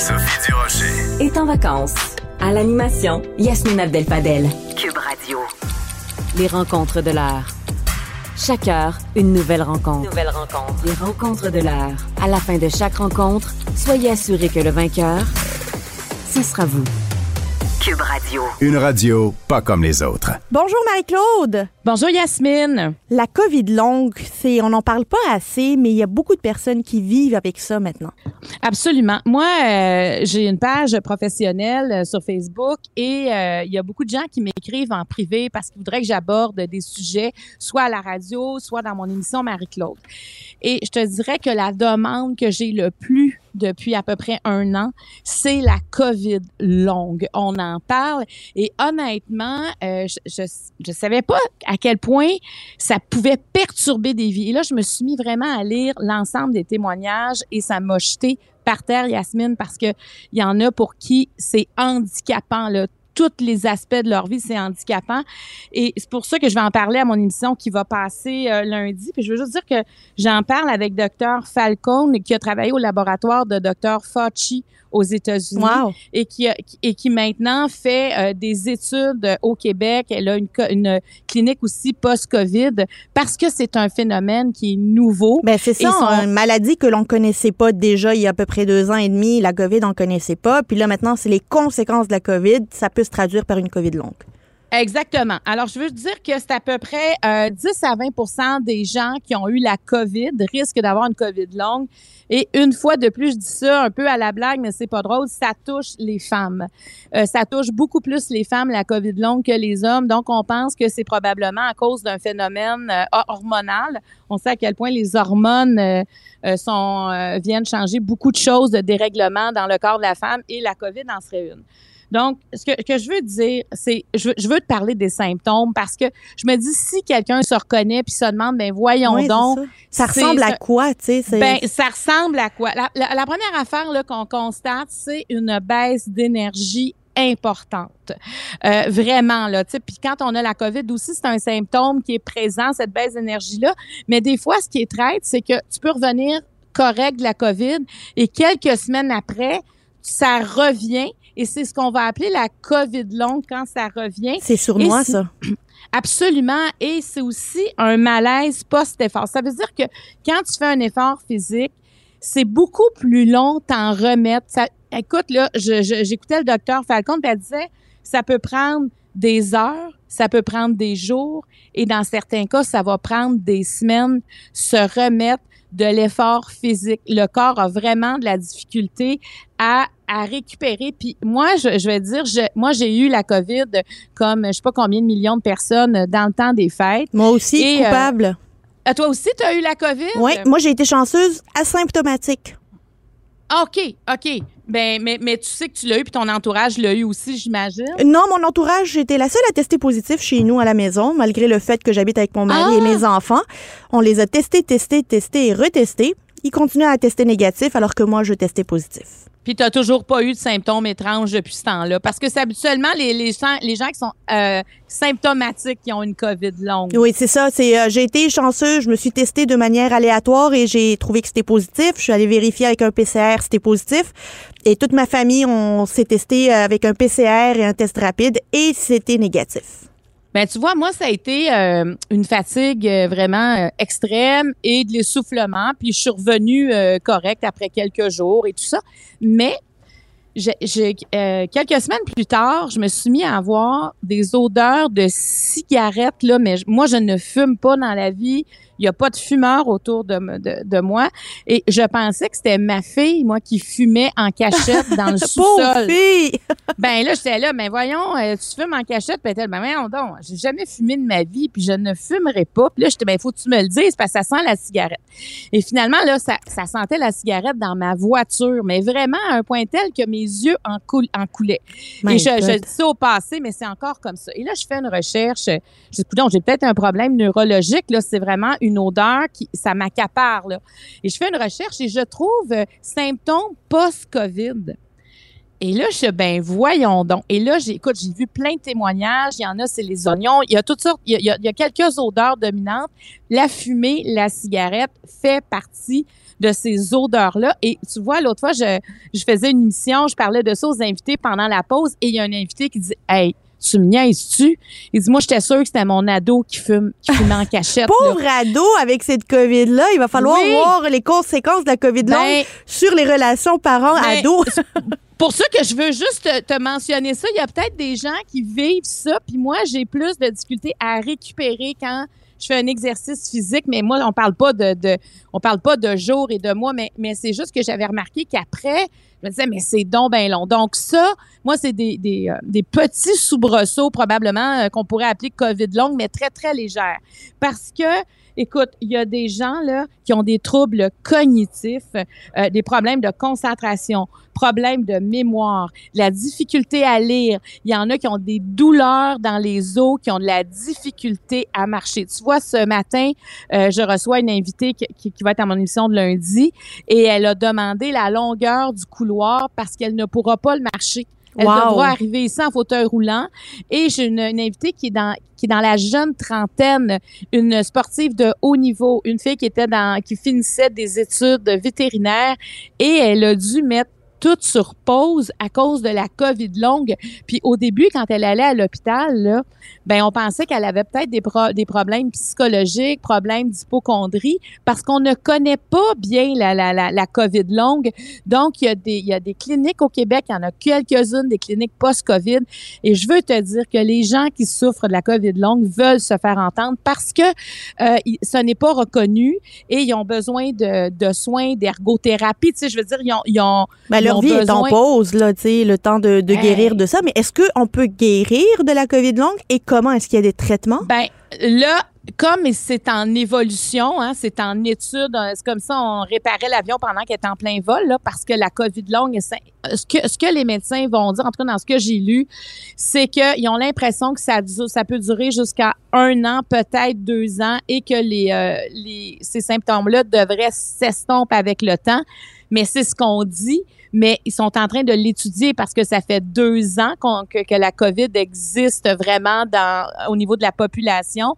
Sophie Durocher. est en vacances. À l'animation, Yasmine Abdel-Fadel. Cube Radio. Les rencontres de l'heure. Chaque heure, une nouvelle rencontre. Nouvelle rencontre. Les rencontres de l'heure. À la fin de chaque rencontre, soyez assurés que le vainqueur, ce sera vous. Cube Radio. Une radio pas comme les autres. Bonjour Marie-Claude. Bonjour Yasmine. La COVID longue, c'est on n'en parle pas assez, mais il y a beaucoup de personnes qui vivent avec ça maintenant. Absolument. Moi, euh, j'ai une page professionnelle euh, sur Facebook et euh, il y a beaucoup de gens qui m'écrivent en privé parce qu'ils voudraient que j'aborde des sujets, soit à la radio, soit dans mon émission Marie-Claude. Et je te dirais que la demande que j'ai le plus depuis à peu près un an, c'est la COVID longue. On en parle et honnêtement, euh, je, je je savais pas à quel point ça pouvait perturber des vies. Et là, je me suis mis vraiment à lire l'ensemble des témoignages et ça m'a jeté par terre, Yasmine, parce que il y en a pour qui c'est handicapant, là. Tous les aspects de leur vie, c'est handicapant. Et c'est pour ça que je vais en parler à mon émission qui va passer euh, lundi. Puis je veux juste dire que j'en parle avec Dr. Falcone, qui a travaillé au laboratoire de Dr. Fauci aux États-Unis Wow. et qui et qui maintenant fait euh, des études euh, au Québec. Elle a une, une clinique aussi post-Covid parce que c'est un phénomène qui est nouveau. Ben c'est ça, son- une maladie que l'on connaissait pas déjà il y a à peu près deux ans et demi. La COVID, on connaissait pas. Puis là maintenant, c'est les conséquences de la COVID. Ça peut se traduire par une COVID longue. Exactement. Alors, je veux dire que c'est à peu près euh, 10 à 20 des gens qui ont eu la COVID risquent d'avoir une COVID longue. Et une fois de plus, je dis ça un peu à la blague, mais c'est pas drôle, ça touche les femmes. Euh, ça touche beaucoup plus les femmes, la COVID longue, que les hommes. Donc, on pense que c'est probablement à cause d'un phénomène euh, hormonal. On sait à quel point les hormones euh, euh, sont, viennent changer beaucoup de choses de dérèglement dans le corps de la femme et la COVID en serait une. Donc, ce que, que je veux dire, c'est, je veux, je veux te parler des symptômes parce que je me dis, si quelqu'un se reconnaît puis se demande, ben voyons Oui, donc, ça. Ça ressemble à quoi, tu sais? ben, ça ressemble à quoi? La, la- la première affaire là, qu'on constate, c'est une baisse d'énergie importante. Euh, vraiment, là, tu sais, puis quand on a la COVID aussi, c'est un symptôme qui est présent, cette baisse d'énergie-là. Mais des fois, ce qui est traite, c'est que tu peux revenir correct de la COVID et quelques semaines après, ça revient et c'est ce qu'on va appeler la COVID longue quand ça revient. c'est sournois, et si- ça. Absolument. Et c'est aussi un malaise post-effort. Ça veut dire que quand tu fais un effort physique, c'est beaucoup plus long t'en remettre. Ça, écoute, là, j'écoutais le docteur Falcon, elle disait, ça peut prendre des heures, ça peut prendre des jours, et dans certains cas, ça va prendre des semaines se remettre de l'effort physique. Le corps a vraiment de la difficulté à, à récupérer. Puis moi, je, je vais dire, je, moi, j'ai eu la COVID comme je sais pas combien de millions de personnes dans le temps des fêtes. Moi aussi, Et, euh, coupable. Euh, toi aussi, tu as eu la COVID? oui, moi j'ai été chanceuse asymptomatique. OK, OK. Ben, mais, mais tu sais que tu l'as eu, puis ton entourage l'a eu aussi, j'imagine? Non, mon entourage, j'étais la seule à tester positif chez nous à la maison, malgré le fait que j'habite avec mon mari Ah! et mes enfants. On les a testés, testés, testés et retestés. Ils continuaient à tester négatif alors que moi, je testais positif. Puis tu toujours pas eu de symptômes étranges depuis ce temps-là. Parce que c'est habituellement les, les, gens, les gens qui sont euh, symptomatiques qui ont une COVID longue. Oui, c'est ça. C'est euh, j'ai été chanceuse. Je me suis testée de manière aléatoire et j'ai trouvé que c'était positif. Je suis allée vérifier avec un PCR, c'était positif. Et toute ma famille, on s'est testé avec un PCR et un test rapide et c'était négatif. Ben tu vois, moi ça a été euh, une fatigue euh, vraiment euh, extrême et de l'essoufflement. Puis je suis revenue correcte après quelques jours et tout ça. Mais j'ai, quelques semaines plus tard, je me suis mis à avoir des odeurs de cigarettes là. Mais moi je ne fume pas dans la vie. Il n'y a pas de fumeur autour de, de, de moi. Et je pensais que c'était ma fille, moi, qui fumait en cachette dans le sous-sol. fille! Ben là, j'étais là, mais voyons, euh, tu fumes en cachette, puis elle ben voyons donc, j'ai jamais fumé de ma vie, puis je ne fumerai pas. Puis là, j'étais, ben faut que tu me le dises, parce que ça sent la cigarette. Et finalement, là, ça, ça sentait la cigarette dans ma voiture, mais vraiment à un point tel que mes yeux en, coul- en coulaient. My Et je, je God. dis ça au passé, mais c'est encore comme ça. Et là, je fais une recherche. Je dis, j'ai peut-être un problème neurologique. Là, c'est vraiment une odeur qui, ça m'accapare. Là. Et je fais une recherche et je trouve euh, symptômes post-COVID. Et là, je suis ben voyons donc. Et là, j'ai, écoute, j'ai vu plein de témoignages. Il y en a, c'est les oignons. Il y a toutes sortes. Il y a quelques odeurs dominantes. La fumée, la cigarette fait partie de ces odeurs-là. Et tu vois, l'autre fois, je, je faisais une émission, je parlais de ça aux invités pendant la pause et il y a un invité qui dit, hey, tu me niaises-tu? Il dit, moi, j'étais sûre que c'était mon ado qui fume, qui fume en cachette. Pauvre ado avec cette COVID-là, il va falloir voir les conséquences de la COVID ben, sur les relations parents-ados. Ben, pour ça que je veux juste te, mentionner ça, il y a peut-être des gens qui vivent ça, puis moi, j'ai plus de difficultés à récupérer quand je fais un exercice physique, mais moi, on parle pas de, de on parle pas de jours et de mois, mais, mais c'est juste que j'avais remarqué qu'après, je me disais, mais c'est donc bien long. Donc ça, moi, c'est des, des, euh, des, petits soubresauts probablement euh, qu'on pourrait appeler COVID longue, mais très, très légère. Parce que Écoute, il y a des gens là qui ont des troubles cognitifs, euh, des problèmes de concentration, problèmes de mémoire, la difficulté à lire. Il y en a qui ont des douleurs dans les os, qui ont de la difficulté à marcher. Tu vois, ce matin, euh, je reçois une invitée qui, qui, va être à mon émission de lundi et elle a demandé la longueur du couloir parce qu'elle ne pourra pas le marcher. Elle devra arriver ici en fauteuil roulant. Et j'ai une, invitée qui est dans qui est dans la jeune trentaine, une sportive de haut niveau, une fille qui était dans qui finissait des études vétérinaires et elle a dû mettre tout sur pause à cause de la COVID longue. Puis au début, quand elle allait à l'hôpital, ben on pensait qu'elle avait peut-être des, des problèmes psychologiques, problèmes d'hypochondrie, parce qu'on ne connaît pas bien la, la, la, la COVID longue. Donc, il y, a des, il y a des cliniques au Québec, il y en a quelques-unes, des cliniques post-COVID. Et je veux te dire que les gens qui souffrent de la COVID longue veulent se faire entendre parce que euh, ce n'est pas reconnu et ils ont besoin de, de soins d'ergothérapie. Tu sais, je veux dire, ils ont... Ils ont ben, leur vie est en pause, là, le temps de, de guérir de ça. Mais est-ce qu'on peut guérir de la COVID longue et comment? Est-ce qu'il y a des traitements? Ben, là, comme c'est en évolution, hein, c'est en étude, euh, c'est comme ça, on réparait l'avion pendant qu'il était en plein vol, là, parce que la COVID longue, ce que, ce que les médecins vont dire, en tout cas dans ce que j'ai lu, c'est qu'ils ont l'impression que ça, ça peut durer jusqu'à un an, peut-être deux ans, et que les, euh, les ces symptômes-là devraient s'estomper avec le temps. Mais c'est ce qu'on dit mais ils sont en train de l'étudier parce que ça fait deux ans que, la COVID existe vraiment dans, au niveau de la population.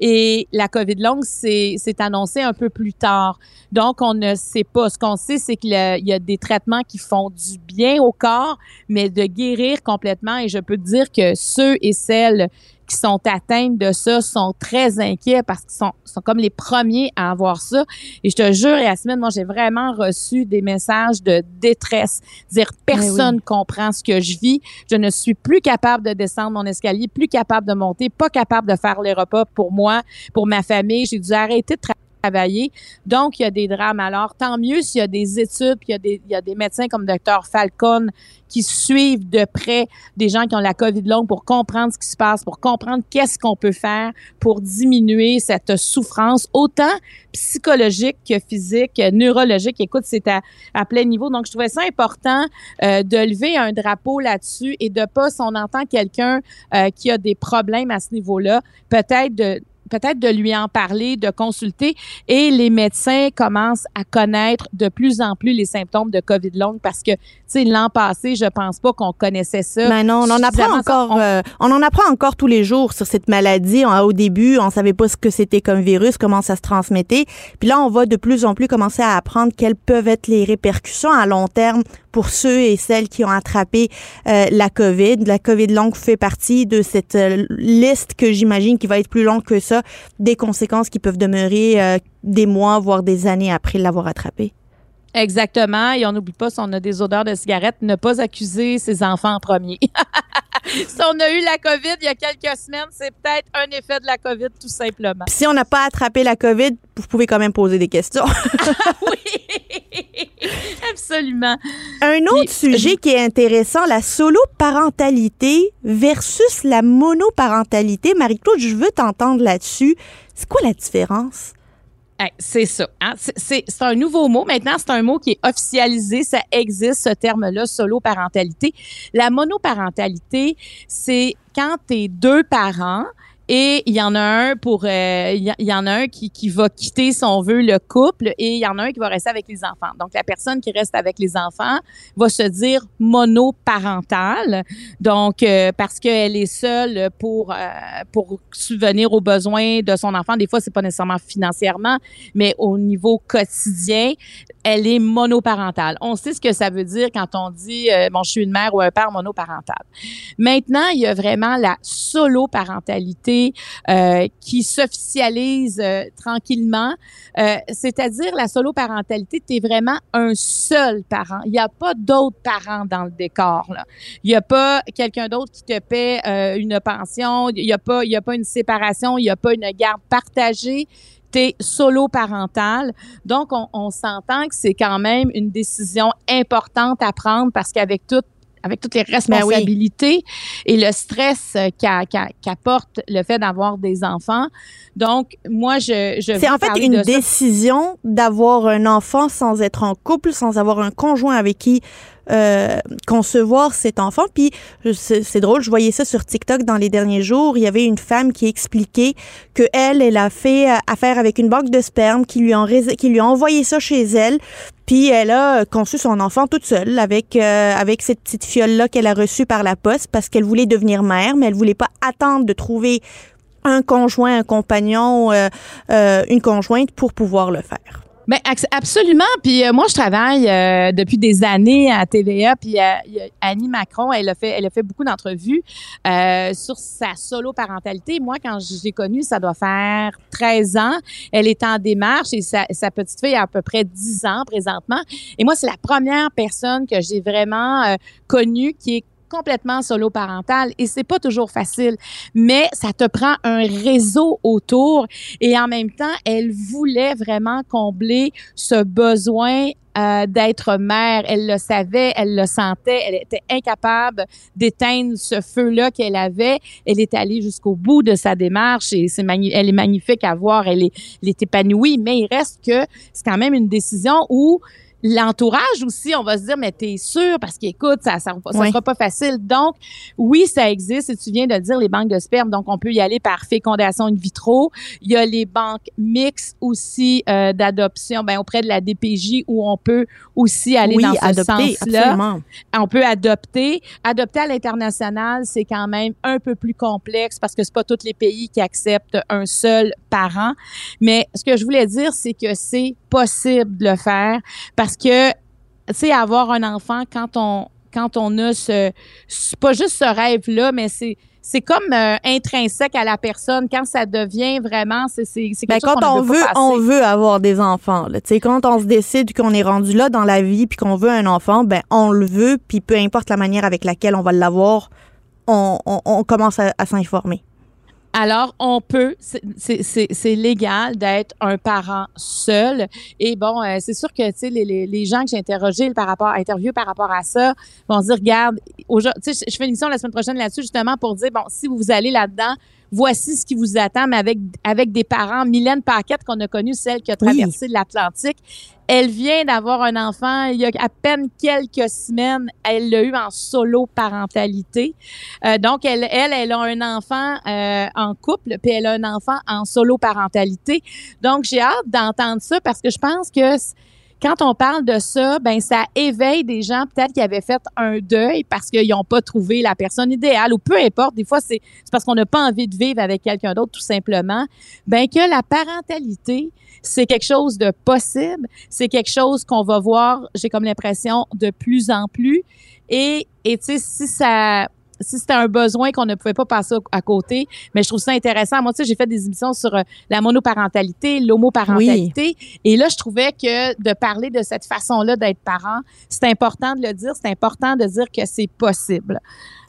Et la COVID longue, c'est annoncé un peu plus tard. Donc, on ne sait pas. Ce qu'on sait, c'est qu'il y a des traitements qui font du bien au corps, mais de guérir complètement. Et je peux dire que ceux et celles qui sont atteintes de ça sont très inquiets parce qu'ils sont, sont comme les premiers à avoir ça. Et je te jure, Yasmine, moi, j'ai vraiment reçu des messages de détresse. Dire, ben personne comprend ce que je vis. Je ne suis plus capable de descendre mon escalier, plus capable de monter, pas capable de faire les repas pour moi, pour ma famille. J'ai dû arrêter de travailler travailler. Donc, il y a des drames. Alors, tant mieux s'il y a des études, puis il y a des, il y a des médecins comme Dr Falcon qui suivent de près des gens qui ont la COVID longue pour comprendre ce qui se passe, pour comprendre qu'est-ce qu'on peut faire pour diminuer cette souffrance, autant psychologique que physique, neurologique. Écoute, c'est à, à plein niveau. Donc, je trouvais ça important euh, de lever un drapeau là-dessus et de pas, si on entend quelqu'un euh, qui a des problèmes à ce niveau-là, peut-être de peut-être de lui en parler, de consulter. Et les médecins commencent à connaître de plus en plus les symptômes de COVID longue parce que, tu sais, l'an passé, je pense pas qu'on connaissait ça. Mais non, on en apprend encore, euh, on... en apprend encore tous les jours sur cette maladie. au début, on savait pas ce que c'était comme virus, comment ça se transmettait. Puis là, on va de plus en plus commencer à apprendre quelles peuvent être les répercussions à long terme pour ceux et celles qui ont attrapé euh, la COVID. La COVID longue fait partie de cette euh, liste que j'imagine qui va être plus longue que ça, des conséquences qui peuvent demeurer euh, des mois, voire des années après l'avoir attrapé. Exactement. Et on n'oublie pas, si on a des odeurs de cigarettes, ne pas accuser ses enfants en premier. si on a eu la COVID il y a quelques semaines, c'est peut-être un effet de la COVID, tout simplement. si on n'a pas attrapé la COVID, vous pouvez quand même poser des questions. oui, absolument. Un autre sujet qui est intéressant, la solo-parentalité versus la monoparentalité. Marie-Claude, je veux t'entendre là-dessus. C'est quoi la différence? C'est ça. Hein? C'est un nouveau mot. Maintenant, c'est un mot qui est officialisé. Ça existe, ce terme-là, solo-parentalité. La monoparentalité, c'est quand tes deux parents Et il y en a un pour, euh, il y, en a un qui, qui va quitter, si on veut, le couple, et il y en a un qui va rester avec les enfants. Donc, la personne qui reste avec les enfants va se dire monoparentale, donc euh, parce qu'elle est seule pour euh, pour subvenir aux besoins de son enfant. Des fois, c'est pas nécessairement financièrement, mais au niveau quotidien, elle est monoparentale. On sait ce que ça veut dire quand on dit bon, je suis une mère ou un père monoparental. Maintenant, il y a vraiment la euh, qui s'officialise euh, tranquillement. Euh, c'est-à-dire la solo-parentalité, tu es vraiment un seul parent. Il n'y a pas d'autres parents dans le décor. Il n'y a pas quelqu'un d'autre qui te paie une pension. Il n'y a, pas, a pas une séparation. Il n'y a pas une garde partagée solo parental. Donc, on, s'entend que c'est quand même une décision importante à prendre parce qu'avec tout avec toutes les ben responsabilités et le stress qu'apporte le fait d'avoir des enfants. Donc, moi, je, je C'est en fait une décision d'avoir un enfant sans être en couple, sans avoir un conjoint avec qui euh, concevoir cet enfant. Puis c'est drôle, je voyais ça sur TikTok dans les derniers jours. Il y avait une femme qui expliquait que elle, elle a fait euh, affaire avec une banque de sperme qui lui, qui lui a envoyé ça chez elle. Puis elle a conçu son enfant toute seule avec euh, avec cette petite fiole là qu'elle a reçue par la poste parce qu'elle voulait devenir mère, mais elle voulait pas attendre de trouver un conjoint, un compagnon, une conjointe pour pouvoir le faire. Ben absolument. Puis euh, moi, je travaille euh, depuis des années à TVA. Puis euh, Annie Macron, elle a fait, elle a fait beaucoup d'entrevues sur sa solo parentalité. Moi, quand j'ai connu, ça doit faire 13 ans. Elle est en démarche et sa, sa petite fille a à peu près 10 ans présentement. Et moi, c'est la première personne que j'ai vraiment connue qui est complètement solo parental et c'est pas toujours facile, mais ça te prend un réseau autour et en même temps, elle voulait vraiment combler ce besoin euh, d'être mère. Elle le savait, elle le sentait, elle était incapable d'éteindre ce feu-là qu'elle avait. Elle est allée jusqu'au bout de sa démarche et c'est elle est magnifique à voir, elle est, elle est épanouie, mais il reste que c'est quand même une décision où L'entourage aussi, on va se dire, mais t'es sûr parce qu'écoute, ça, ça, ça sera pas facile. Donc, oui, ça existe. Et tu viens de dire les banques de sperme. Donc, on peut y aller par fécondation in vitro. Il y a les banques mixtes aussi euh, d'adoption, ben auprès de la DPJ où on peut aussi aller dans ce sens-là. On peut adopter. Adopter à l'international, c'est quand même un peu plus complexe parce que c'est pas tous les pays qui acceptent un seul parent. Mais ce que je voulais dire, c'est que c'est possible de le faire parce que, tu sais, avoir un enfant quand on, quand on a ce, pas juste ce rêve-là, mais c'est, c'est comme euh, intrinsèque à la personne. Quand ça devient vraiment c'est c'est ben, quand on, veut on veut avoir des enfants là tu sais. Quand on se décide qu'on est rendu là dans la vie puis qu'on veut un enfant ben on le veut puis peu importe la manière avec laquelle on va l'avoir on, on, commence à s'informer alors, on peut, c'est légal d'être un parent seul. Et bon, euh, c'est sûr que tu sais les, gens que j'ai interrogés par rapport, interviewés par rapport à ça, vont dire, regarde, je fais une émission la semaine prochaine là-dessus justement pour dire, bon, si vous allez là-dedans, voici ce qui vous attend, mais avec, avec des parents. Mylène Paquette, qu'on a connue, celle qui a traversé l'Atlantique, elle vient d'avoir un enfant il y a à peine quelques semaines. Elle l'a eu en solo parentalité. Euh, donc, elle, elle, elle a un enfant euh, en couple, puis elle a un enfant en solo parentalité. Donc, j'ai hâte d'entendre ça parce que je pense que quand on parle de ça, ben ça éveille des gens peut-être qui avaient fait un deuil parce qu'ils n'ont pas trouvé la personne idéale ou peu importe. Des fois, c'est parce qu'on n'a pas envie de vivre avec quelqu'un d'autre tout simplement. Ben que la parentalité, c'est quelque chose de possible, c'est quelque chose qu'on va voir, j'ai comme l'impression, de plus en plus. Et, et tu sais, si ça si c'était un besoin qu'on ne pouvait pas passer à côté, mais je trouve ça intéressant. Moi, tu sais, j'ai fait des émissions sur euh, la monoparentalité, l'homoparentalité, et là, je trouvais que de parler de cette façon-là d'être parent, c'est important de le dire, c'est important de dire que c'est possible.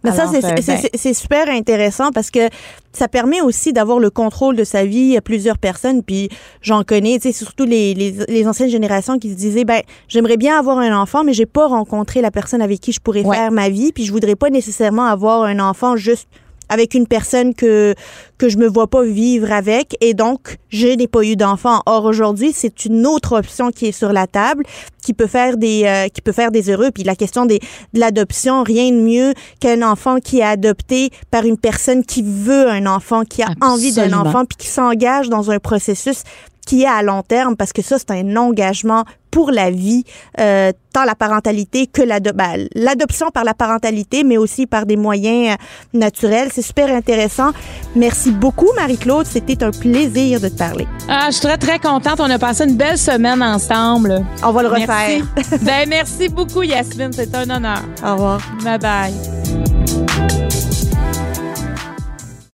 Mais ça, euh, ben c'est super intéressant parce que ça permet aussi d'avoir le contrôle de sa vie à plusieurs personnes. Puis j'en connais, tu sais, surtout les, les, les, anciennes générations qui se disaient, ben j'aimerais bien avoir un enfant, mais j'ai pas rencontré la personne avec qui je pourrais faire ma vie. Puis je voudrais pas nécessairement avoir un enfant juste avec une personne que que je me vois pas vivre avec et donc je n'ai pas eu d'enfant. Or aujourd'hui, c'est une autre option qui est sur la table qui peut faire des euh, qui peut faire des heureux puis la question des de l'adoption, rien de mieux qu'un enfant qui est adopté par une personne qui veut un enfant, qui a envie d'un enfant puis qui s'engage dans un processus qui est à long terme parce que ça c'est un engagement pour la vie euh, tant la parentalité que ben, l'adoption par la parentalité mais aussi par des moyens euh, naturels. C'est super intéressant. Merci beaucoup Marie-Claude. C'était un plaisir de te parler. Ah je suis très très contente. On a passé une belle semaine ensemble. On va le refaire. Ben merci beaucoup Yasmine. C'est un honneur. Au revoir. Bye bye